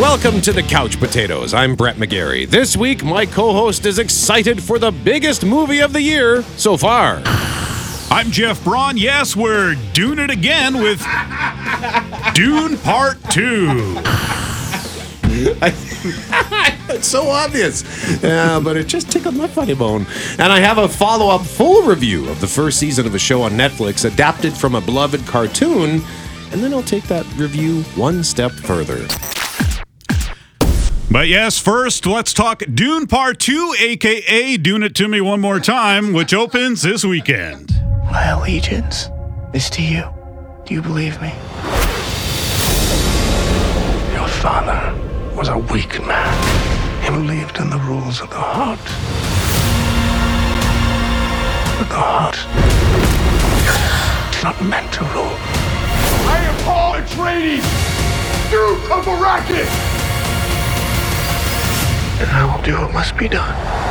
Welcome to the Couch Potatoes. I'm Brett McGarry. This week, my co host is excited for the biggest movie of the year so far. I'm Jeff Braun. Yes, we're doing it again with Dune Part 2. it's so obvious. Yeah, but it just tickled my funny bone. And I have a follow up full review of the first season of a show on Netflix adapted from a beloved cartoon. And then I'll take that review one step further. But yes, first, let's talk Dune Part 2, aka Dune It To Me One More Time, which opens this weekend. My allegiance is to you. Do you believe me? Your father was a weak man. He believed in the rules of the heart. But the heart is not meant to rule. I am Paul Atreides, Duke of Arrakis! And I will do what must be done.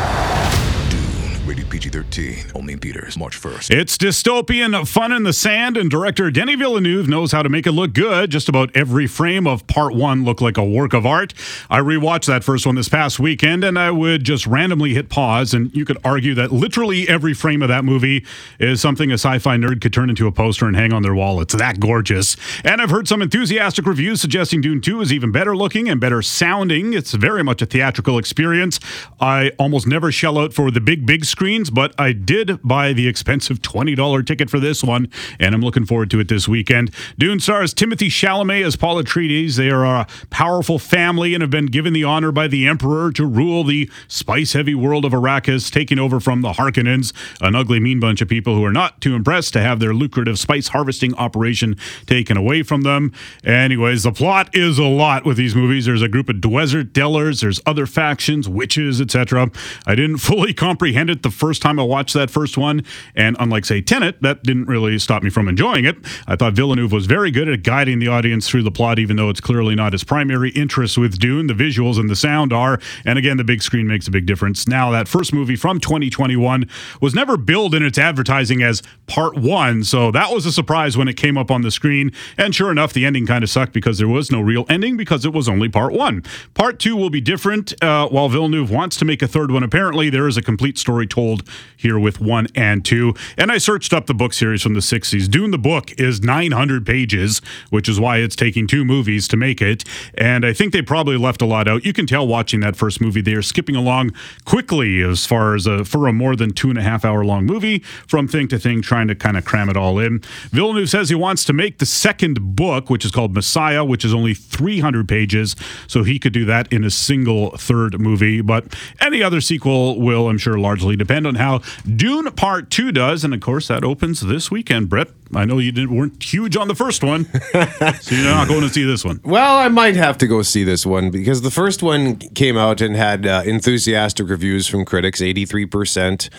PG 13, only in theaters, March 1st. It's dystopian fun in the sand, and director Denis Villeneuve knows how to make it look good. Just about every frame of part one looked like a work of art. I rewatched that first one this past weekend, and I would just randomly hit pause, and you could argue that literally every frame of that movie is something a sci fi nerd could turn into a poster and hang on their wall. It's that gorgeous. And I've heard some enthusiastic reviews suggesting Dune 2 is even better looking and better sounding. It's very much a theatrical experience. I almost never shell out for the big, big screens, but I did buy the expensive $20 ticket for this one, and I'm looking forward to it this weekend. Dune stars Timothée Chalamet as Paul Atreides. They are a powerful family and have been given the honor by the Emperor to rule the spice heavy world of Arrakis, taking over from the Harkonnens, an ugly, mean bunch of people who are not too impressed to have their lucrative spice harvesting operation taken away from them. Anyways, the plot is a lot with these movies. There's a group of desert dwellers, there's other factions, witches, etc. I didn't fully comprehend it the first time I watched that first one, and unlike say Tenet, that didn't really stop me from enjoying it. I thought Villeneuve was very good at guiding the audience through the plot, even though it's clearly not his primary interest with Dune. The visuals and the sound are, and again, the big screen makes a big difference. Now, that first movie from 2021 was never billed in its advertising as part one, so that was a surprise when it came up on the screen. And sure enough, the ending kind of sucked because there was no real ending because it was only part one. Part two will be different. Uh, while Villeneuve wants to make a third one, apparently there is a complete story told here with one and two. And I searched up the book series from the 60s. Dune the book is 900 pages, which is why it's taking two movies to make it. And I think they probably left a lot out. You can tell watching that first movie, they are skipping along quickly as far as a, for a more than two and a half hour long movie from thing to thing, trying to kind of cram it all in. Villeneuve says he wants to make the second book, which is called Messiah, which is only 300 pages. So he could do that in a single third movie. But any other sequel will, I'm sure, largely depend on how Dune Part 2 does. And of course, that opens this weekend, Brett. I know you didn't, weren't huge on the first one, so you're not going to see this one. Well, I might have to go see this one because the first one came out and had uh, enthusiastic reviews from critics 83%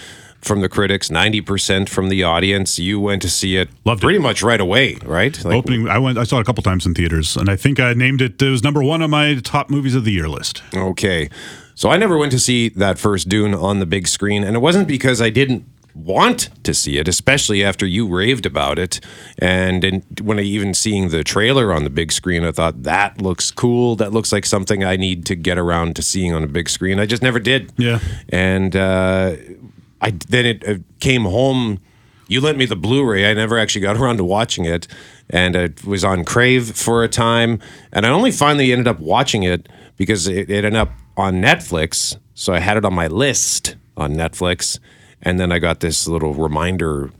from the critics, 90% from the audience. You went to see it Loved it. pretty much right away, right? Like, Opening, I went. I saw it a couple times in theaters, and I think I named it. It was number one on my top movies of the year list. Okay. So I never went to see that first Dune on the big screen, and it wasn't because I didn't want to see it, especially after you raved about it. And, and when I even seeing the trailer on the big screen, I thought that looks cool. That looks like something I need to get around to seeing on a big screen. I just never did. Yeah. And uh, I then it uh, came home. You lent me the Blu-ray. I never actually got around to watching it, and it was on Crave for a time. And I only finally ended up watching it because it, it ended up on Netflix. So I had it on my list on Netflix, and then I got this little reminder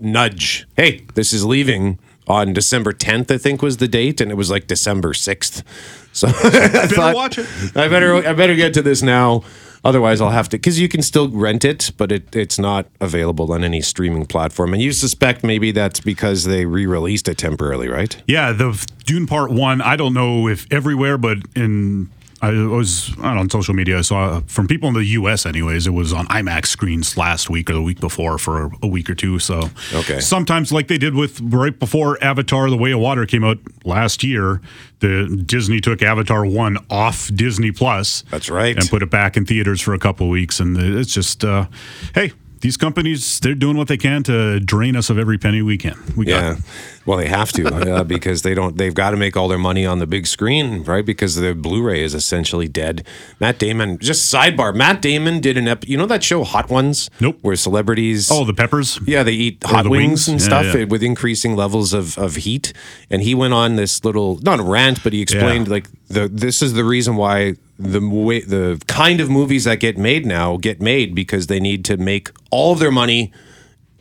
nudge. Hey, this is leaving on December 10th. I think was the date, and it was like December 6th. So I thought, watch it. I better I better get to this now. Otherwise, I'll have to because you can still rent it, but it, it's not available on any streaming platform. And you suspect maybe that's because they re-released it temporarily, right? Yeah, the Dune Part One. I don't know if everywhere, but in I was on social media. I saw from people in the U.S. Anyways, it was on IMAX screens last week or the week before for a week or two. So Okay. sometimes like they did with right before Avatar: The Way of Water came out last year, the Disney took Avatar One off Disney Plus. That's right. and put it back in theaters for a couple of weeks, and it's just uh, hey. These companies, they're doing what they can to drain us of every penny we can. We got Yeah. Well, they have to uh, because they don't. They've got to make all their money on the big screen, right? Because the Blu-ray is essentially dead. Matt Damon. Just sidebar. Matt Damon did an ep. You know that show Hot Ones? Nope. Where celebrities. Oh, the peppers. Yeah, they eat Or hot the wings, wings? and Yeah, stuff yeah. with increasing levels of, of heat. And he went on this little not a rant, but he explained Yeah. like the this is the reason why the way the kind of movies that get made now get made because they need to make all of their money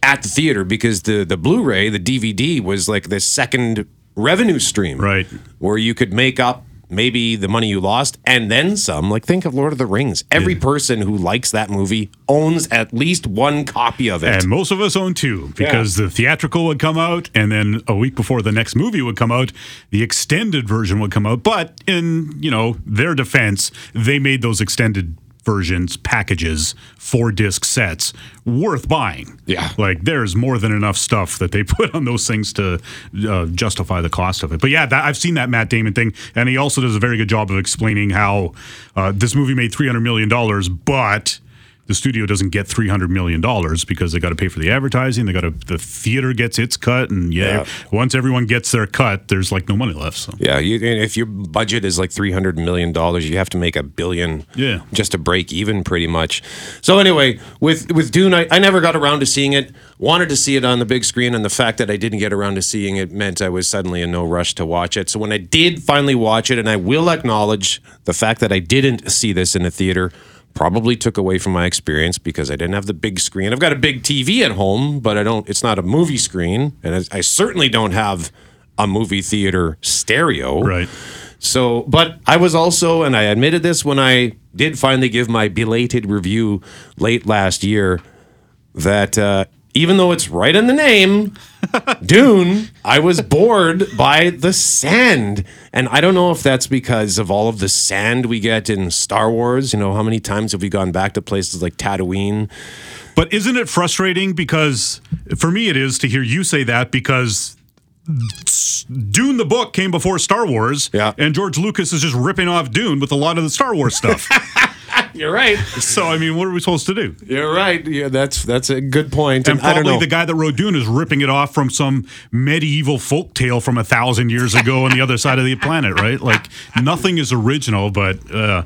at the theater because the the Blu-ray, the DVD was like the second revenue stream. Right. Where you could make up maybe the money you lost and then some. Like think of Lord of the Rings. Every person who likes that movie owns at least one copy of it. And most of us own two because the theatrical would come out, and then a week before the next movie would come out, the extended version would come out. But in you know their defense, they made those extended versions packages four disc sets worth buying Yeah. like there's more than enough stuff that they put on those things to uh, justify the cost of it but yeah that, i've seen that matt damon thing and he also does a very good job of explaining how uh, this movie made 300 million dollars but the studio doesn't get 300 million dollars because they got to pay for the advertising they got to the theater gets its cut and yeah, Yeah. once everyone gets their cut there's like no money left so Yeah, you, and if your budget is like three hundred million dollars, you have to make a billion, Yeah. just to break even, pretty much. So anyway, with with Dune, I, I never got around to seeing it. Wanted to see it on the big screen, and the fact that I didn't get around to seeing it meant I was suddenly in no rush to watch it. So when I did finally watch it, and I will acknowledge the fact that I didn't see this in a theater. Probably took away from my experience because I didn't have the big screen. I've got a big TV at home, but I don't. It's not a movie screen, and I, I certainly don't have a movie theater stereo. right So, but I was also, and I admitted this when I did finally give my belated review late last year, that uh, even though it's right in the name, Dune, I was bored by the sand. And I don't know if that's because of all of the sand we get in Star Wars. You know, how many times have we gone back to places like Tatooine? But isn't it frustrating? Because for me, it is to hear you say that because Dune the book came before Star Wars, Yeah. and George Lucas is just ripping off Dune with a lot of the Star Wars stuff. You're right. so I mean, what are we supposed to do? You're right. Yeah, that's that's a good point. And And I don't probably the guy that wrote Dune is ripping it off from some medieval folk tale from a thousand years ago on the other side of the planet, right? Like nothing is original, but uh,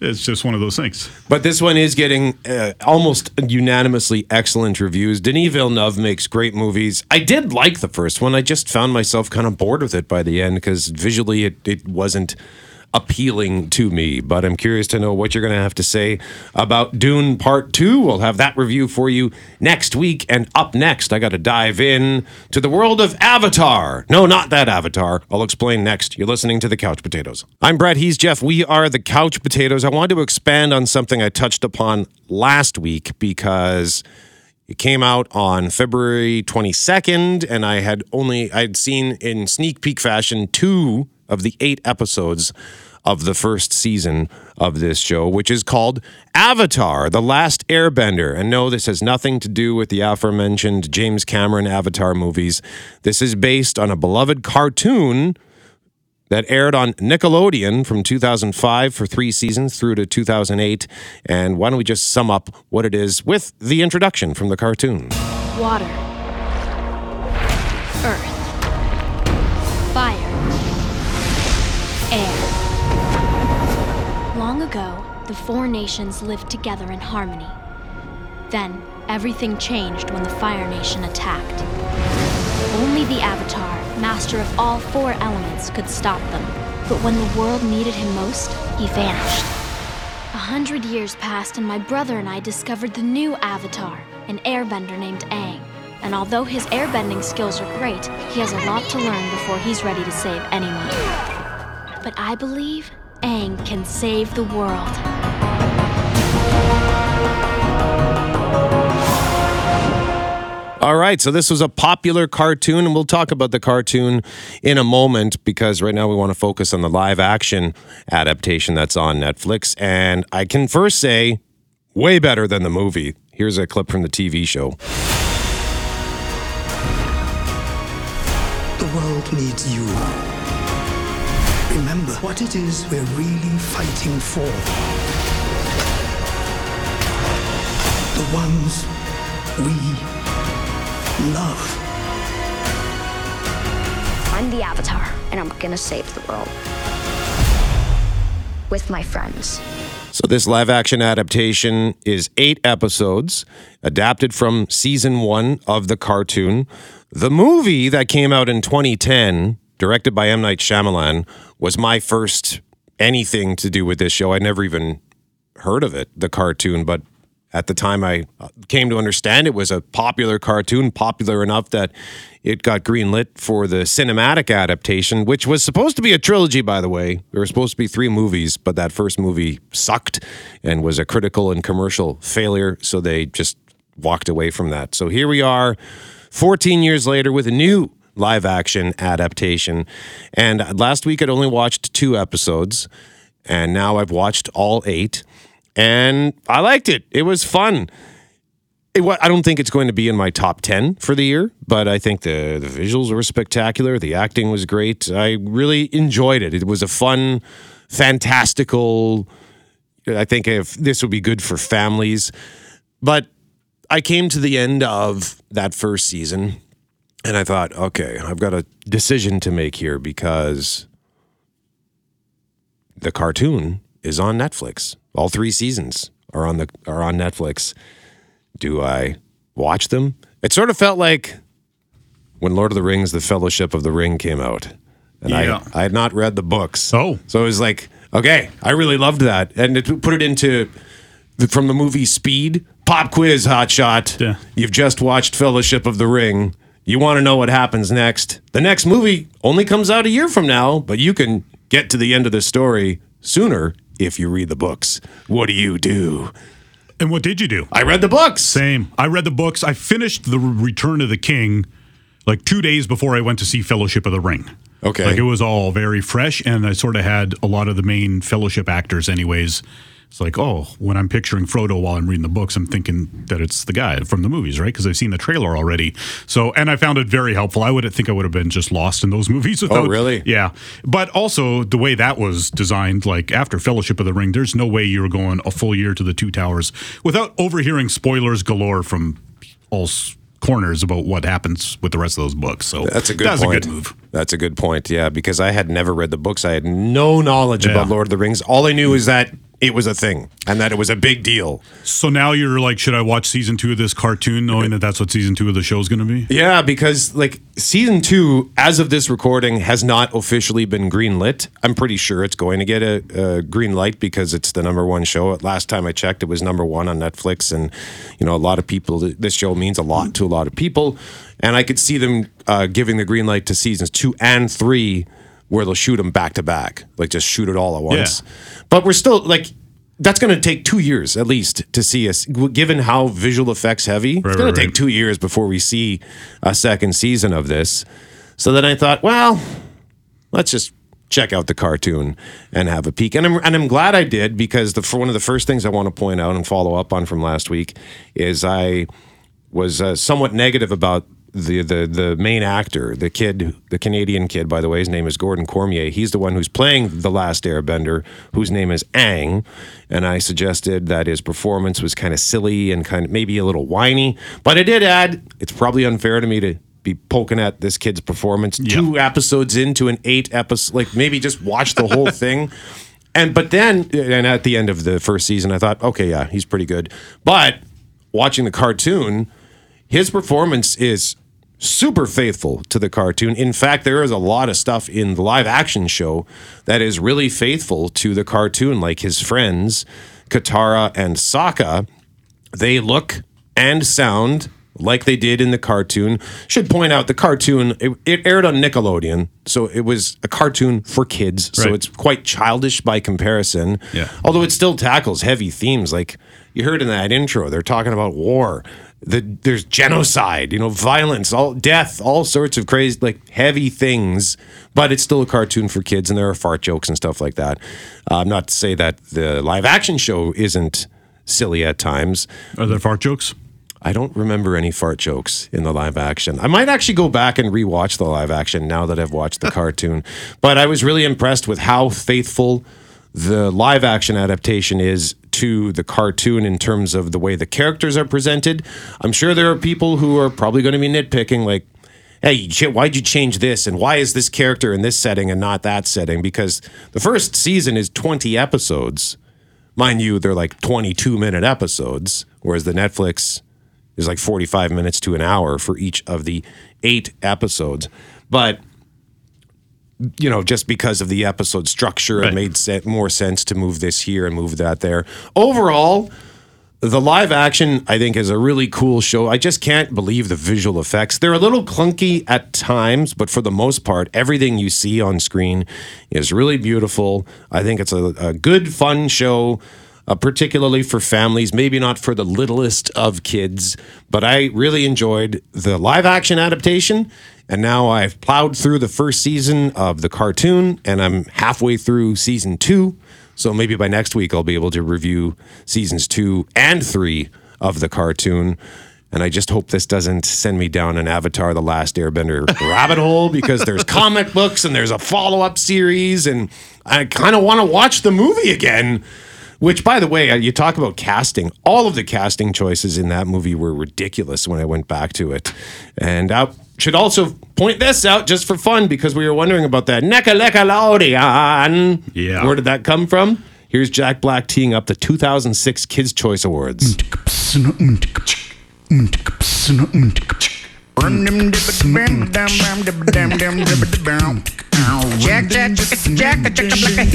it's just one of those things. But this one is getting uh, almost unanimously excellent reviews. Denis Villeneuve makes great movies. I did like the first one. I just found myself kind of bored with it by the end because visually it, it wasn't appealing to me. But I'm curious to know what you're going to have to say about Dune Part 2. We'll have that review for you next week. And up next, I got to dive in to the world of Avatar. No, not that Avatar. I'll explain next. You're listening to The Couch Potatoes. I'm Brett. He's Jeff. We are The Couch Potatoes. I wanted to expand on something I touched upon last week because it came out on February 22nd, and I had only I'd seen in sneak peek fashion two of the eight episodes of the first season of this show, which is called Avatar: The Last Airbender. And no, this has nothing to do with the aforementioned James Cameron Avatar movies. This is based on a beloved cartoon that aired on Nickelodeon from 2005 for three seasons through to 2008. And why don't we just sum up what it is with the introduction from the cartoon? Water. Earth. Fire. Ago, the four nations lived together in harmony. Then, everything changed when the Fire Nation attacked. Only the Avatar, master of all four elements, could stop them. But when the world needed him most, he vanished. A hundred years passed, and my brother and I discovered the new Avatar, an airbender named Aang. And although his airbending skills are great, he has a lot to learn before he's ready to save anyone. But I believe Aang can save the world. All right, so this was a popular cartoon, and we'll talk about the cartoon in a moment because right now we want to focus on the live action adaptation that's on Netflix. And I can first say, way better than the movie. Here's a clip from the TV show. The world needs you. Remember what it is we're really fighting for. The ones we love. I'm the Avatar, and I'm gonna save the world. With my friends. So, this live action adaptation is eight episodes, adapted from season one of the cartoon. The movie that came out in 2010, directed by M. Night Shyamalan, was my first anything to do with this show. I never even heard of it, the cartoon, but at the time I uh, came to understand it was a popular cartoon, popular enough that it got greenlit for the cinematic adaptation, which was supposed to be a trilogy, by the way. There were supposed to be three movies, but that first movie sucked and was a critical and commercial failure. So they just walked away from that. So here we are, 14 years later, with a new live action adaptation. And last week I'd only watched two episodes, and now I've watched all eight and I liked it. It was fun. It, I don't think it's going to be in my top 10 for the year, but I think the, the visuals were spectacular. The acting was great. I really enjoyed it. It was a fun, fantastical. I think if this would be good for families. But I came to the end of that first season and I thought, okay, I've got a decision to make here because the cartoon is on Netflix. All three seasons are on the are on Netflix. Do I watch them? It sort of felt like when Lord of the Rings: The Fellowship of the Ring came out, and Yeah. I I had not read the books. Oh. so it was like okay, I really loved that, and to put it into the, from the movie Speed pop quiz, hot shot. Yeah. You've just watched Fellowship of the Ring. You want to know what happens next? The next movie only comes out a year from now, but you can get to the end of the story sooner if you read the books. What do you do? And what did you do? I read the books. Same. I read the books. I finished the Return of the King like two days before I went to see Fellowship of the Ring. Okay. Like it was all very fresh, and I sort of had a lot of the main Fellowship actors, anyways. It's like, oh, when I'm picturing Frodo while I'm reading the books, I'm thinking that it's the guy from the movies, right? Because I've seen the trailer already. So, and I found it very helpful. I would think I would have been just lost in those movies. Oh, without, oh, really? Yeah. But also the way that was designed, like after Fellowship of the Ring, there's no way you were going a full year to the Two Towers without overhearing spoilers galore from all corners about what happens with the rest of those books. So That's a good that's point. a good move. That's a good point. Yeah, because I had never read the books. I had no knowledge Yeah. about Lord of the Rings. All I knew is that it was a thing and that it was a big deal. So now you're like, should I watch season two of this cartoon, knowing that that's what season two of the show is going to be? Yeah, because like season two, as of this recording, has not officially been greenlit. I'm pretty sure it's going to get a, a green light because it's the number one show. Last time I checked, it was number one on Netflix, and you know a lot of people. This show means a lot to a lot of people, and I could see them uh, giving the green light to seasons two and three, where they'll shoot them back to back, like just shoot it all at once. But we're still like. That's going to take two years at least to see us. Given how visual effects heavy, it's going right, to take right. two years before we see a second season of this. So then I thought, well, let's just check out the cartoon and have a peek. And I'm and I'm glad I did because the for one of the first things I want to point out and follow up on from last week is I was uh, somewhat negative about the, the the main actor, the kid, the Canadian kid, by the way, his name is Gordon Cormier. He's the one who's playing the Last Airbender, whose name is Aang. And I suggested that his performance was kind of silly and kind of maybe a little whiny. But I did add, it's probably unfair to me to be poking at this kid's performance two episodes into an eight episode, like maybe just watch the whole thing. And but then, and at the end of the first season, I thought, okay, yeah, he's pretty good. But watching the cartoon, his performance is super faithful to the cartoon. In fact, there is a lot of stuff in the live action show that is really faithful to the cartoon, like his friends, Katara and Sokka. They look and sound like they did in the cartoon. Should point out the cartoon it, it aired on Nickelodeon, so it was a cartoon for kids. So Right. it's quite childish by comparison. Yeah. Although it still tackles heavy themes, like you heard in that intro, they're talking about war. The, there's genocide, you know, violence, all death, all sorts of crazy, like heavy things. But it's still a cartoon for kids, and there are fart jokes and stuff like that. Uh, not to say that the live action show isn't silly at times. Are there fart jokes? I don't remember any fart jokes in the live action. I might actually go back and rewatch the live action now that I've watched the cartoon. But I was really impressed with how faithful the live action adaptation is to the cartoon in terms of the way the characters are presented. I'm sure there are people who are probably going to be nitpicking, like, hey, why'd you change this? And why is this character in this setting and not that setting? Because the first season is 20 episodes. Mind you, they're like 22 minute episodes, whereas the Netflix is like 45 minutes to an hour for each of the eight episodes. But you know, just because of the episode structure, Right. it made se- more sense to move this here and move that there. Overall, the live action, I think, is a really cool show. I just can't believe the visual effects. They're a little clunky at times, but for the most part, everything you see on screen is really beautiful. I think it's a, a good, fun show. Uh, particularly for families, maybe not for the littlest of kids, but I really enjoyed the live action adaptation. And now I've plowed through the first season of the cartoon, and I'm halfway through season two. So maybe by next week, I'll be able to review seasons two and three of the cartoon. And I just hope this doesn't send me down an Avatar The Last Airbender rabbit hole because there's comic books and there's a follow up series. And I kind of want to watch the movie again. Which, by the way, uh, you talk about casting. All of the casting choices in that movie were ridiculous when I went back to it. And I should also point this out just for fun because we were wondering about that. Nickelodeon. Yeah. Where did that come from? Here's Jack Black teeing up the 2006 Kids' Choice Awards. Jack, Jack, Jack, Jack, Jack,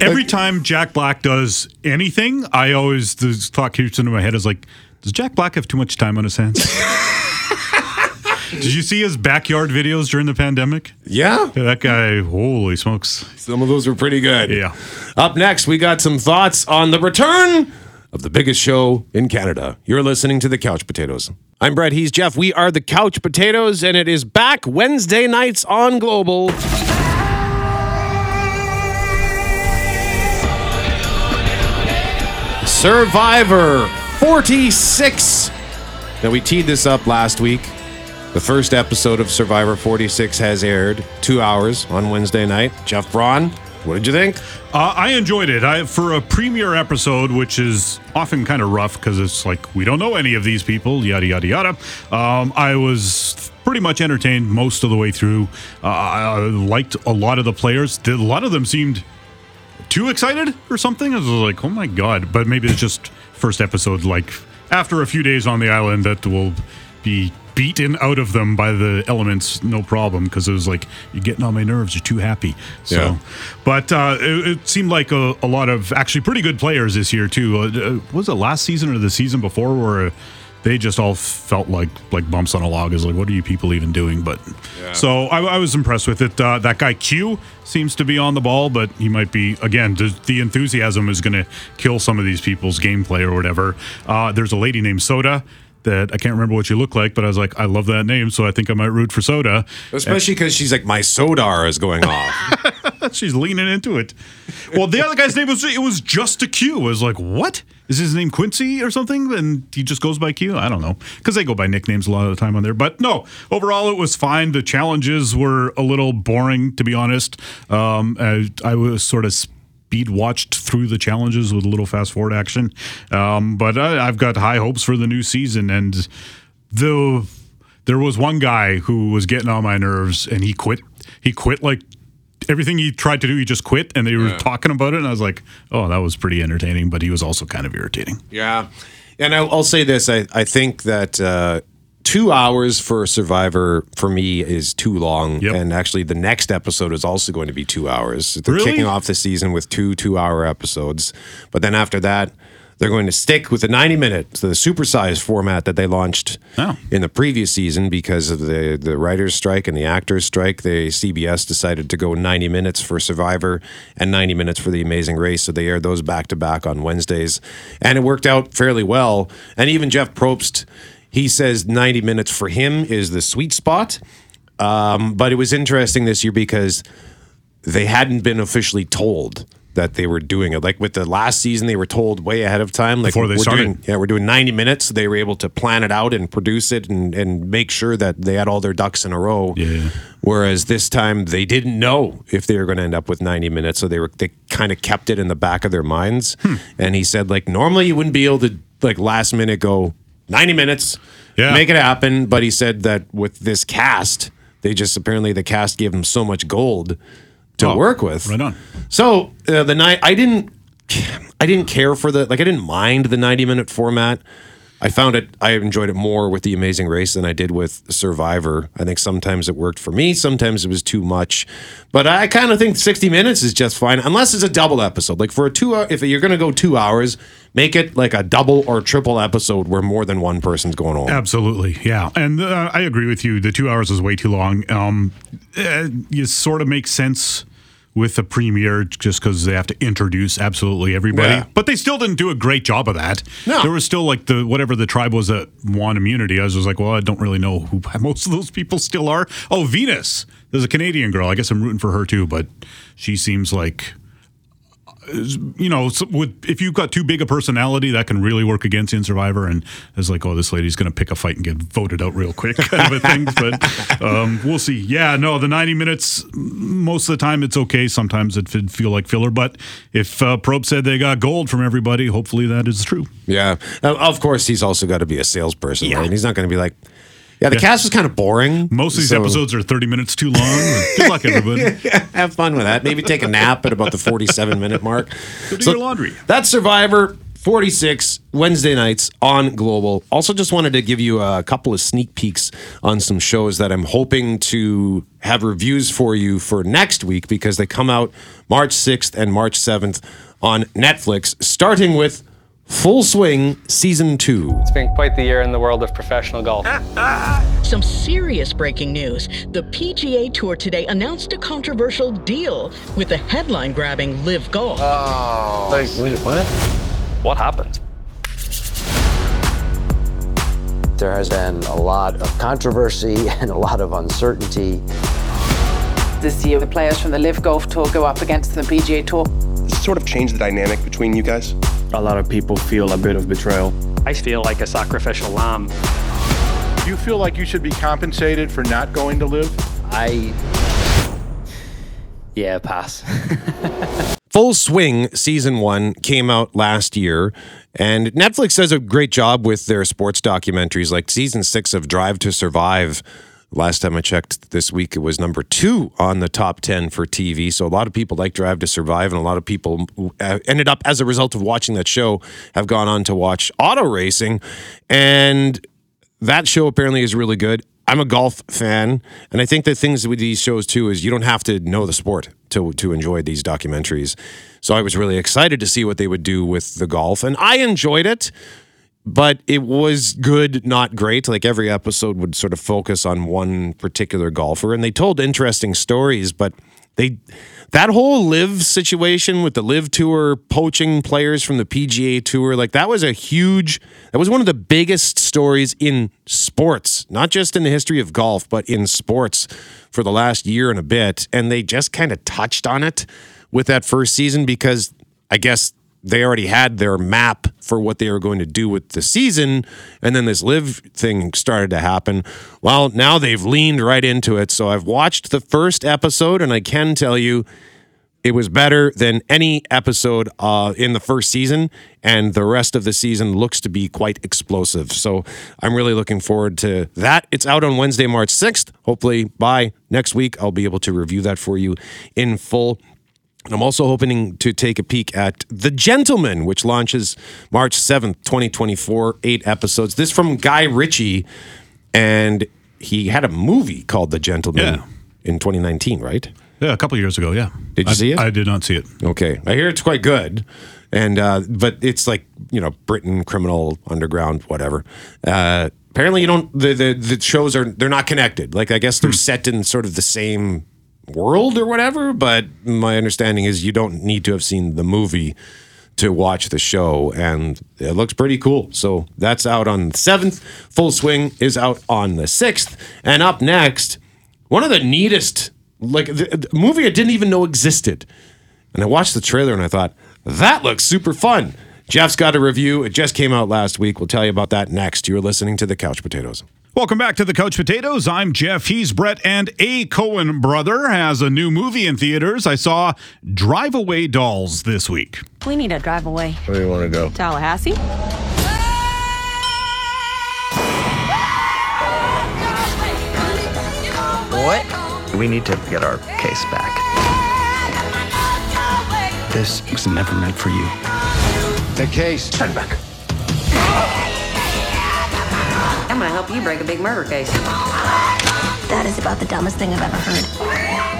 Every time Jack Black does anything, I always the thought keeps into my head is like, does Jack Black have too much time on his hands? Did you see his backyard videos during the pandemic? Yeah, That guy, holy smokes! some of those were pretty good. Yeah. Up next, we got some thoughts on the return of the biggest show in Canada. You're listening to the Couch Potatoes. I'm Brett. He's Jeff. We are the Couch Potatoes, and it is back Wednesday nights on Global. Survivor 46. Now, we teed this up last week. The first episode of Survivor 46 has aired two hours on Wednesday night. Jeff Braun, what did you think? Uh, I enjoyed it. I for a premiere episode, which is often kind of rough because it's like we don't know any of these people, yada yada yada. Um, I was pretty much entertained most of the way through. Uh, I liked a lot of the players. A lot of them seemed too excited or something. I was like, oh my god! But maybe it's just first episode. Like after a few days on the island, that will be beaten out of them by the elements, no problem. Because it was like you're getting on my nerves. You're too happy. So, Yeah. but uh, it, it seemed like a, a lot of actually pretty good players this year too. Uh, uh, was it last season or the season before where? They just all felt like like bumps on a log. Is like, what are you people even doing? But so I, I was impressed with it. Uh, that guy Q seems to be on the ball, but he might be again. The, the enthusiasm is going to kill some of these people's gameplay or whatever. Uh, there's a lady named Soda that I can't remember what she looked like, but I was like, I love that name, so I think I might root for Soda. Especially because she's like, my sodar is going off. She's leaning into it. Well, the other guy's name was it was just a Q. I was like, what? Is his name Quincy or something? And he just goes by Q. I don't know because they go by nicknames a lot of the time on there. But no, overall it was fine. The challenges were a little boring, to be honest. Um, I, I was sort of speed watched through the challenges with a little fast forward action. Um, but I, I've got high hopes for the new season. And the there was one guy who was getting on my nerves and he quit. He quit like everything he tried to do he just quit. And they were talking about it. And i was like oh that was pretty entertaining. But he was also kind of irritating. Yeah. And I'll, I'll say this. I, I think that uh, two hours for Survivor for me is too long. Yep. And actually, the next episode is also going to be two hours. They're Really? kicking off the season with two two hour episodes. But then after that, they're going to stick with the 90 minute, so the supersized format that they launched Oh. in the previous season because of the, the writer's strike and the actors' strike. The CBS decided to go 90 minutes for Survivor and 90 minutes for The Amazing Race. So they aired those back to back on Wednesdays. And it worked out fairly well. And even Jeff Probst, he says 90 minutes for him is the sweet spot. Um, but it was interesting this year because they hadn't been officially told that they were doing it. Like with the last season, they were told way ahead of time. Like Before they we're started. doing, yeah, we're doing 90 minutes. They were able to plan it out and produce it and, and make sure that they had all their ducks in a row. Yeah. Whereas this time they didn't know if they were going to end up with 90 minutes, so they were they kind of kept it in the back of their minds. Hmm. And he said like normally you wouldn't be able to like last minute go 90 minutes, Yeah. make it happen. But he said that with this cast, they just apparently the cast gave him so much gold to Oh, work with. right on. So uh, the night I didn't, I didn't care for the like I didn't mind the ninety minute format. I found it. I enjoyed it more with the Amazing Race than I did with Survivor. I think sometimes it worked for me. Sometimes it was too much. But I kind of think sixty minutes is just fine, unless it's a double episode. Like for a two, hour, if you're going to go two hours, make it like a double or triple episode where more than one person's going on. Absolutely, yeah, and uh, I agree with you. The two hours is way too long. Um, uh, you sort of make sense with the premiere just because they have to introduce absolutely everybody, Yeah. but they still didn't do a great job of that. No. there was still like the whatever the tribe was that won immunity. I was just like, well, I don't really know who most of those people still are. Oh, Venus, there's a Canadian girl. I guess I'm rooting for her too, but she seems like you know, with if you've got too big a personality, that can really work against you in Survivor. And it's like, oh, this lady's going to pick a fight and get voted out real quick, kind of a thing. But um, we'll see. Yeah, no, the ninety minutes. Most of the time, it's okay. Sometimes it would feel like filler. But if uh, Probst said they got gold from everybody, hopefully that is true. Yeah. Of course, he's also got to be a salesperson, Yeah. right? He's not going to be like, yeah, the Yeah. cast was kind of boring. Most of these so- episodes are thirty minutes too long. Good luck, everybody. Have fun with that. Maybe take a nap at about the 47 minute mark. Go do your laundry. That's Survivor 46 Wednesday nights on Global. Also, just wanted to give you a couple of sneak peeks on some shows that I'm hoping to have reviews for you for next week because they come out March 6th and March 7th on Netflix, starting with Full Swing Season 2. It's been quite the year in the world of professional golf. Some serious breaking news. The PGA Tour today announced a controversial deal with the headline grabbing LIV Golf. Oh. Like, wait, what? What happened? There has been a lot of controversy and a lot of uncertainty. This year, the players from the LIV Golf Tour go up against the PGA Tour. This sort of changed the dynamic between you guys? A lot of people feel a bit of betrayal. I feel like a sacrificial lamb. Do you feel like you should be compensated for not going to LIV? I. Yeah, pass. Full Swing season one came out last year, and Netflix does a great job with their sports documentaries. Like season six of Drive to Survive. Last time I checked this week, it was number two on the top 10 for TV. So a lot of people like Drive to Survive, and a lot of people uh, ended up, as a result of watching that show, have gone on to watch auto racing. And that show apparently is really good. I'm a golf fan, and I think the things with these shows too is you don't have to know the sport to to enjoy these documentaries. So I was really excited to see what they would do with the golf, and I enjoyed it. But it was good, not great. Like every episode would sort of focus on one particular golfer, and they told interesting stories. But they that whole LIV situation with the LIV tour poaching players from the PGA tour, like that was a huge that was one of the biggest stories in sports, not just in the history of golf, but in sports for the last year and a bit. And they just kind of touched on it with that first season because I guess they already had their map for what they were going to do with the season and then this LIV thing started to happen. Well now they've leaned right into it. So i've watched the first episode and i can tell you it was better than any episode uh, in the first season and the rest of the season looks to be quite explosive. So i'm really looking forward to that. It's out on wednesday march 6th hopefully by next week i'll be able to review that for you in full I'm also hoping to take a peek at The Gentlemen, which launches March 7th, 2024, eight episodes. This from Guy Ritchie, and he had a movie called The Gentlemen Yeah. in 2019, right? Yeah, a couple years ago. Yeah. Did you I- see it? I did not see it. Okay, I hear it's quite good, and uh, but it's like you know Britain criminal underground whatever. Uh, apparently, you don't the, the the shows are they're not connected. Like I guess they're set in sort of the same world or whatever. But my understanding is you don't need to have seen the movie to watch the show, and it looks pretty cool. So that's out on the seventh. Full Swing is out on the sixth, and up next, one of the neatest like the, the movie I didn't even know existed And I watched the trailer and I thought, that looks super fun. Jeff's got a review. It just came out last week. We'll tell you about that next. You're listening to the Couch Potatoes. Welcome back to the Couch Potatoes. I'm Jeff. He's Brett, and a Coen brother has a new movie in theaters. I saw Drive Away Dolls this week. We need to drive away. Where do you want to go? Tallahassee? What? We need to get our case back. This was never meant for you. The case. Turn back. I'm gonna help you break a big murder case. That is about the dumbest thing I've ever heard.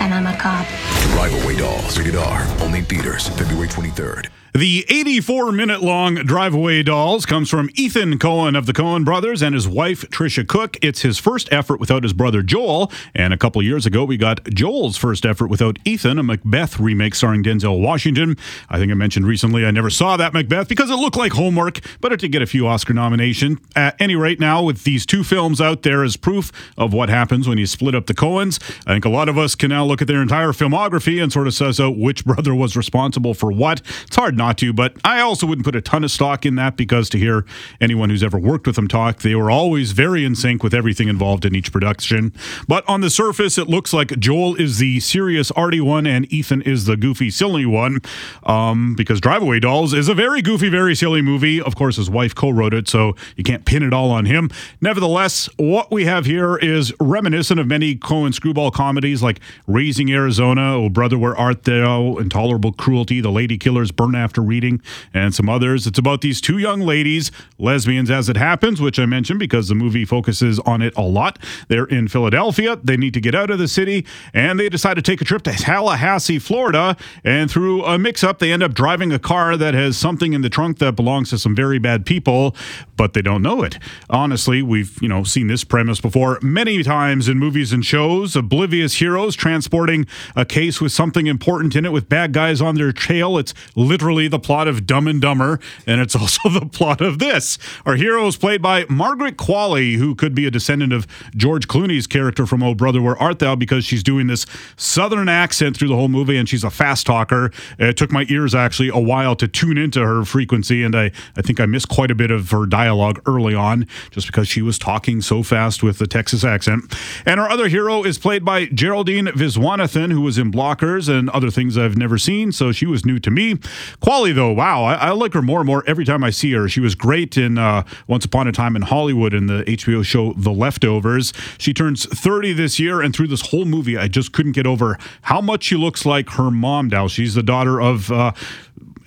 And I'm a cop. Drive Away Dolls. Rated R. Only theaters. February 23rd. The 84 minute long Drive Away Dolls comes from Ethan Coen of the Coen brothers and his wife Tricia Cooke. It's his first effort without his brother Joel. And a couple years ago, we got Joel's first effort without Ethan, a Macbeth remake starring Denzel Washington. I think I mentioned recently I never saw that Macbeth because it looked like homework, but it did get a few Oscar nominations. At any rate, now with these two films out there as proof of what happens when you split up the Coens, I think a lot of us can now look at their entire filmography and sort of suss out which brother was responsible for what. It's hard not to, but I also wouldn't put a ton of stock in that because to hear anyone who's ever worked with them talk, they were always very in sync with everything involved in each production. But on the surface, it looks like Joel is the serious, arty one and Ethan is the goofy, silly one. Um, because Drive Away Dolls is a very goofy, very silly movie. Of course, his wife co wrote it, so you can't pin it all on him. Nevertheless, what we have here is reminiscent of many Coen screwball comedies like Raising Arizona, Oh Brother, Where Art Thou, Intolerable Cruelty, The Lady Killers, Burn After Reading, and some others. It's about these two young ladies, lesbians as it happens, which I mentioned because the movie focuses on it a lot. They're in Philadelphia. They need to get out of the city, and they decide to take a trip to Tallahassee, Florida. And through a mix up, they end up driving a car that has something in the trunk that belongs to some very bad people, but they don't know it. Honestly, we've, you know, seen this premise before many times in movies and shows. Oblivious heroes transporting a case with something important in it with bad guys on their trail. It's literally the plot of Dumb and Dumber, and it's also the plot of this. Our hero is played by Margaret Qualley, who could be a descendant of George Clooney's character from Oh Brother, Where Art Thou, because she's doing this southern accent through the whole movie, and she's a fast talker. It took my ears actually a while to tune into her frequency, and I, I think I missed quite a bit of her dialogue early on just because she was talking so fast with the Texas accent. And our other hero is played by Geraldine Viswanathan, who was in Blockers and other things I've never seen, so she was new to me. Though, wow, I, I like her more and more every time I see her. She was great in uh, Once Upon a Time in Hollywood in the HBO show The Leftovers. She turns 30 this year, and through this whole movie, I just couldn't get over how much she looks like her mom now. She's the daughter of. Uh,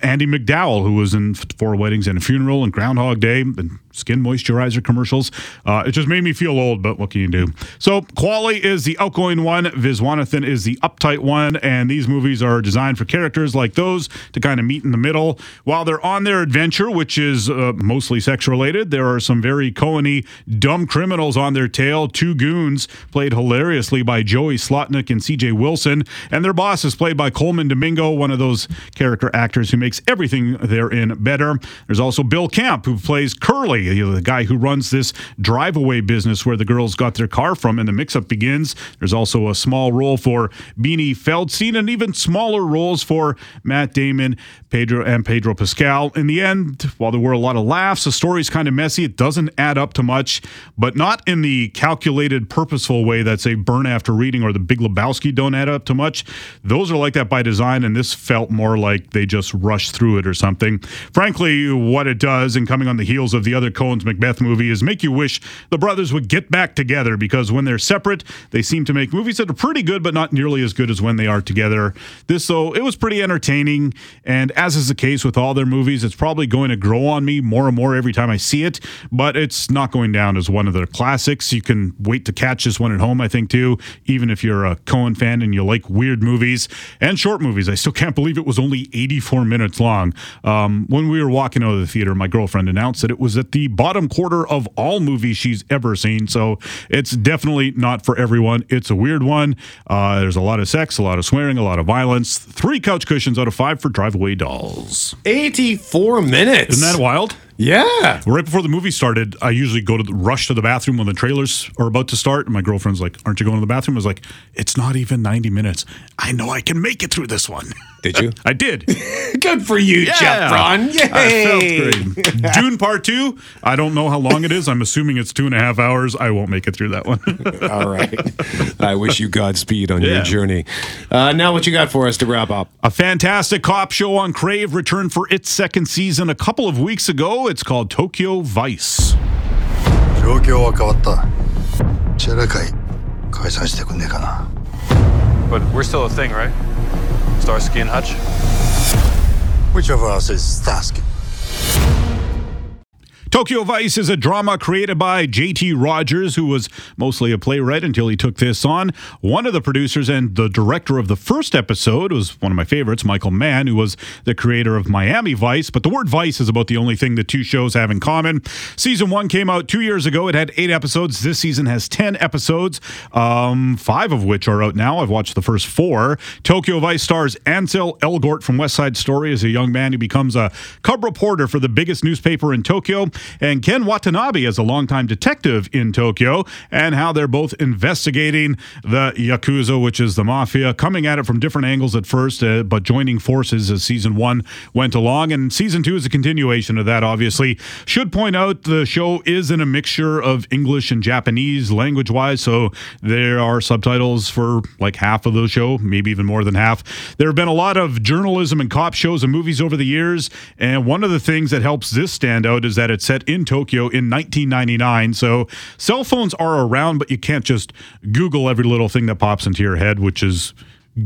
Andie MacDowell, who was in Four Weddings and a Funeral and Groundhog Day and skin moisturizer commercials. Uh, it just made me feel old, but what can you do? So, Qualley is the outgoing one, Viswanathan is the uptight one, and these movies are designed for characters like those to kind of meet in the middle. While they're on their adventure, which is uh, mostly sex related, there are some very Coheny dumb criminals on their tail. Two goons, played hilariously by Joey Slotnick and CJ Wilson, and their boss is played by Colman Domingo, one of those character actors who makes everything they're in better. There's also Bill Camp, who plays Curly, the guy who runs this drive away business where the girls got their car from, and the mix up begins. There's also a small role for Beanie Feldstein, and even smaller roles for Matt Damon, Pedro, and Pedro Pascal. In the end, while there were a lot of laughs, the story's kind of messy. It doesn't add up to much, but not in the calculated, purposeful way that, say, Burn After Reading or The Big Lebowski don't add up to much. Those are like that by design, and this felt more like they just rushed through it or something. Frankly, what it does, and coming on the heels of the other Coen's Macbeth movie, is make you wish the brothers would get back together because when they're separate, they seem to make movies that are pretty good, but not nearly as good as when they are together. This, though, it was pretty entertaining, and as is the case with all their movies, it's probably going to grow on me more and more every time I see it, but it's not going down as one of their classics. You can wait to catch this one at home, I think, too, even if you're a Coen fan and you like weird movies and short movies. I still can't believe it was only 84 minutes long. Um, when we were walking out of the theater, my girlfriend announced that it was at the bottom quarter of all movies she's ever seen. So it's definitely not for everyone. It's a weird one. Uh, there's a lot of sex, a lot of swearing, a lot of violence. Three couch cushions out of five for Drive Away Dolls. 84 minutes. Isn't that wild? Yeah. Right before the movie started, I usually go to the, rush to the bathroom when the trailers are about to start. And my girlfriend's like, "Aren't you going to the bathroom?" I was like, "It's not even ninety minutes. I know I can make it through this one." Did you? I did. Good for you, Jeff Braun. Yay! I felt great. Dune Part Two. I don't know how long it is. I'm assuming it's two and a half hours. I won't make it through that one. All right. I wish you Godspeed on Yeah. your journey. Uh, now, what you got for us to wrap up? A fantastic cop show on Crave returned for its second season a couple of weeks ago. It's called Tokyo Vice. 状況は変わったチェラ会解散してくんねえかな But we're still a thing, right? Starsky and Hutch? Which of us is Starsky? Tokyo Vice is a drama created by J.T. Rogers, who was mostly a playwright until he took this on. One of the producers and the director of the first episode was one of my favorites, Michael Mann, who was the creator of Miami Vice. But the word Vice is about the only thing the two shows have in common. Season one came out two years ago. It had eight episodes. This season has 10 episodes, um, five of which are out now. I've watched the first four. Tokyo Vice stars Ansel Elgort from West Side Story as a young man who becomes a cub reporter for the biggest newspaper in Tokyo, and Ken Watanabe as a longtime detective in Tokyo, and how they're both investigating the Yakuza, which is the mafia, coming at it from different angles at first, uh, but joining forces as season one went along. And season two is a continuation of that, obviously. Should point out the show is in a mixture of English and Japanese language wise, so there are subtitles for like half of the show, maybe even more than half. There have been a lot of journalism and cop shows and movies over the years, and one of the things that helps this stand out is that it's set in Tokyo in 1999. So cell phones are around, but you can't just Google every little thing that pops into your head, which is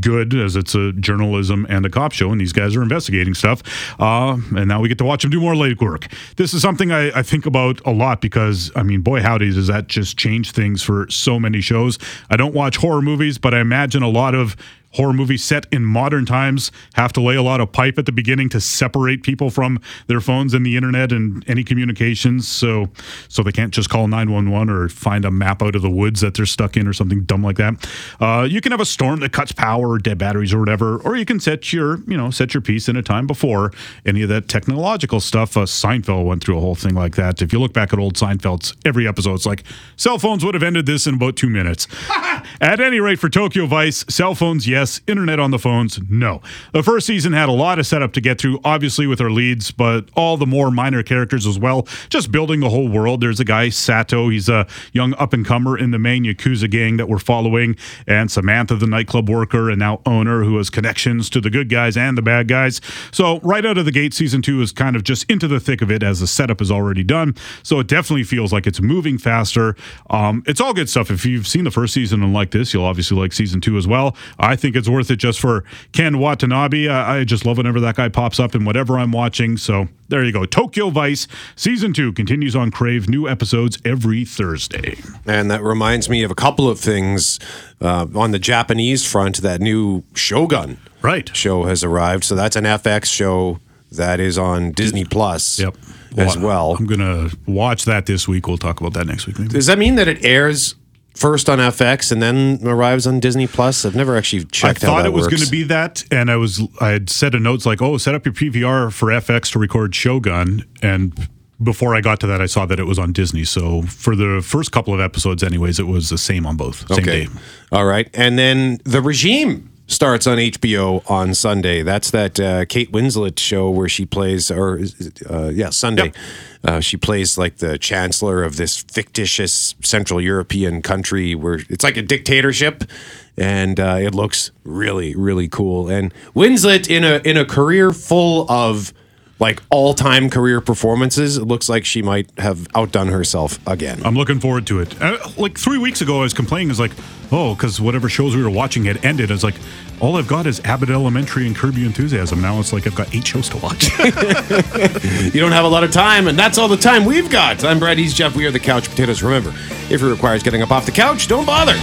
good as it's a journalism and a cop show, and these guys are investigating stuff. Uh, and now we get to watch them do more late work. This is something I, I think about a lot because, I mean, boy, howdy, does that just change things for so many shows. I don't watch horror movies, but I imagine a lot of horror movies set in modern times have to lay a lot of pipe at the beginning to separate people from their phones and the internet and any communications. So so they can't just call 911 or find a map out of the woods that they're stuck in or something dumb like that. Uh, you can have a storm that cuts power or dead batteries or whatever or you can set your you know set your piece in a time before any of that technological stuff. Uh, seinfeld went through a whole thing like that. If you look back at old seinfeld's every episode it's like cell phones would have ended this in about two minutes. At any rate, for Tokyo Vice, cell phones, yes. Internet on the phones, no. The first season had a lot of setup to get through, obviously with our leads, but all the more minor characters as well. Just building the whole world. There's a guy, Sato. He's a young up and comer in the main Yakuza gang that we're following, and Samantha, the nightclub worker and now owner, who has connections to the good guys and the bad guys. So, right out of the gate, season two is kind of just into the thick of it as the setup is already done. So, it definitely feels like it's moving faster. Um, it's all good stuff. If you've seen the first season and like this, you'll obviously like season two as well. I think it's worth it just for Ken Watanabe. I, I just love whenever that guy pops up in whatever I'm watching. So there you go. Tokyo Vice season two continues on Crave. New episodes every Thursday. And that reminds me of a couple of things uh, on the Japanese front. That new Shogun right show has arrived. So that's an FX show that is on Disney Plus Yep. as well. I'm gonna watch that this week. We'll talk about that next week. Maybe. Does that mean that it airs first on FX and then arrives on Disney Plus? I've never actually checked out I thought it was going to be that, and I was I had set a notes like, "Oh, set up your PVR for FX to record Shogun," and before I got to that, I saw that it was on Disney. So for the first couple of episodes, anyways, it was the same on both. Same okay. day. All right. And then The Regime starts on HBO on Sunday. That's that uh, Kate Winslet show where she plays, or uh, yeah, Sunday. Uh, she plays like the chancellor of this fictitious Central European country where it's like a dictatorship. And uh, it looks really, really cool. And Winslet in a in a career full of like all time career performances, it looks like she might have outdone herself again. I'm looking forward to it. Uh, like three weeks ago, I was complaining, is like, oh, because whatever shows we were watching had ended. I was like, all I've got is Abbott Elementary and Curb Your Enthusiasm. Now it's like I've got eight shows to watch. You don't have a lot of time, and that's all the time we've got. I'm Brad. He's Jeff. We are the Couch Potatoes. Remember, if it requires getting up off the couch, don't bother.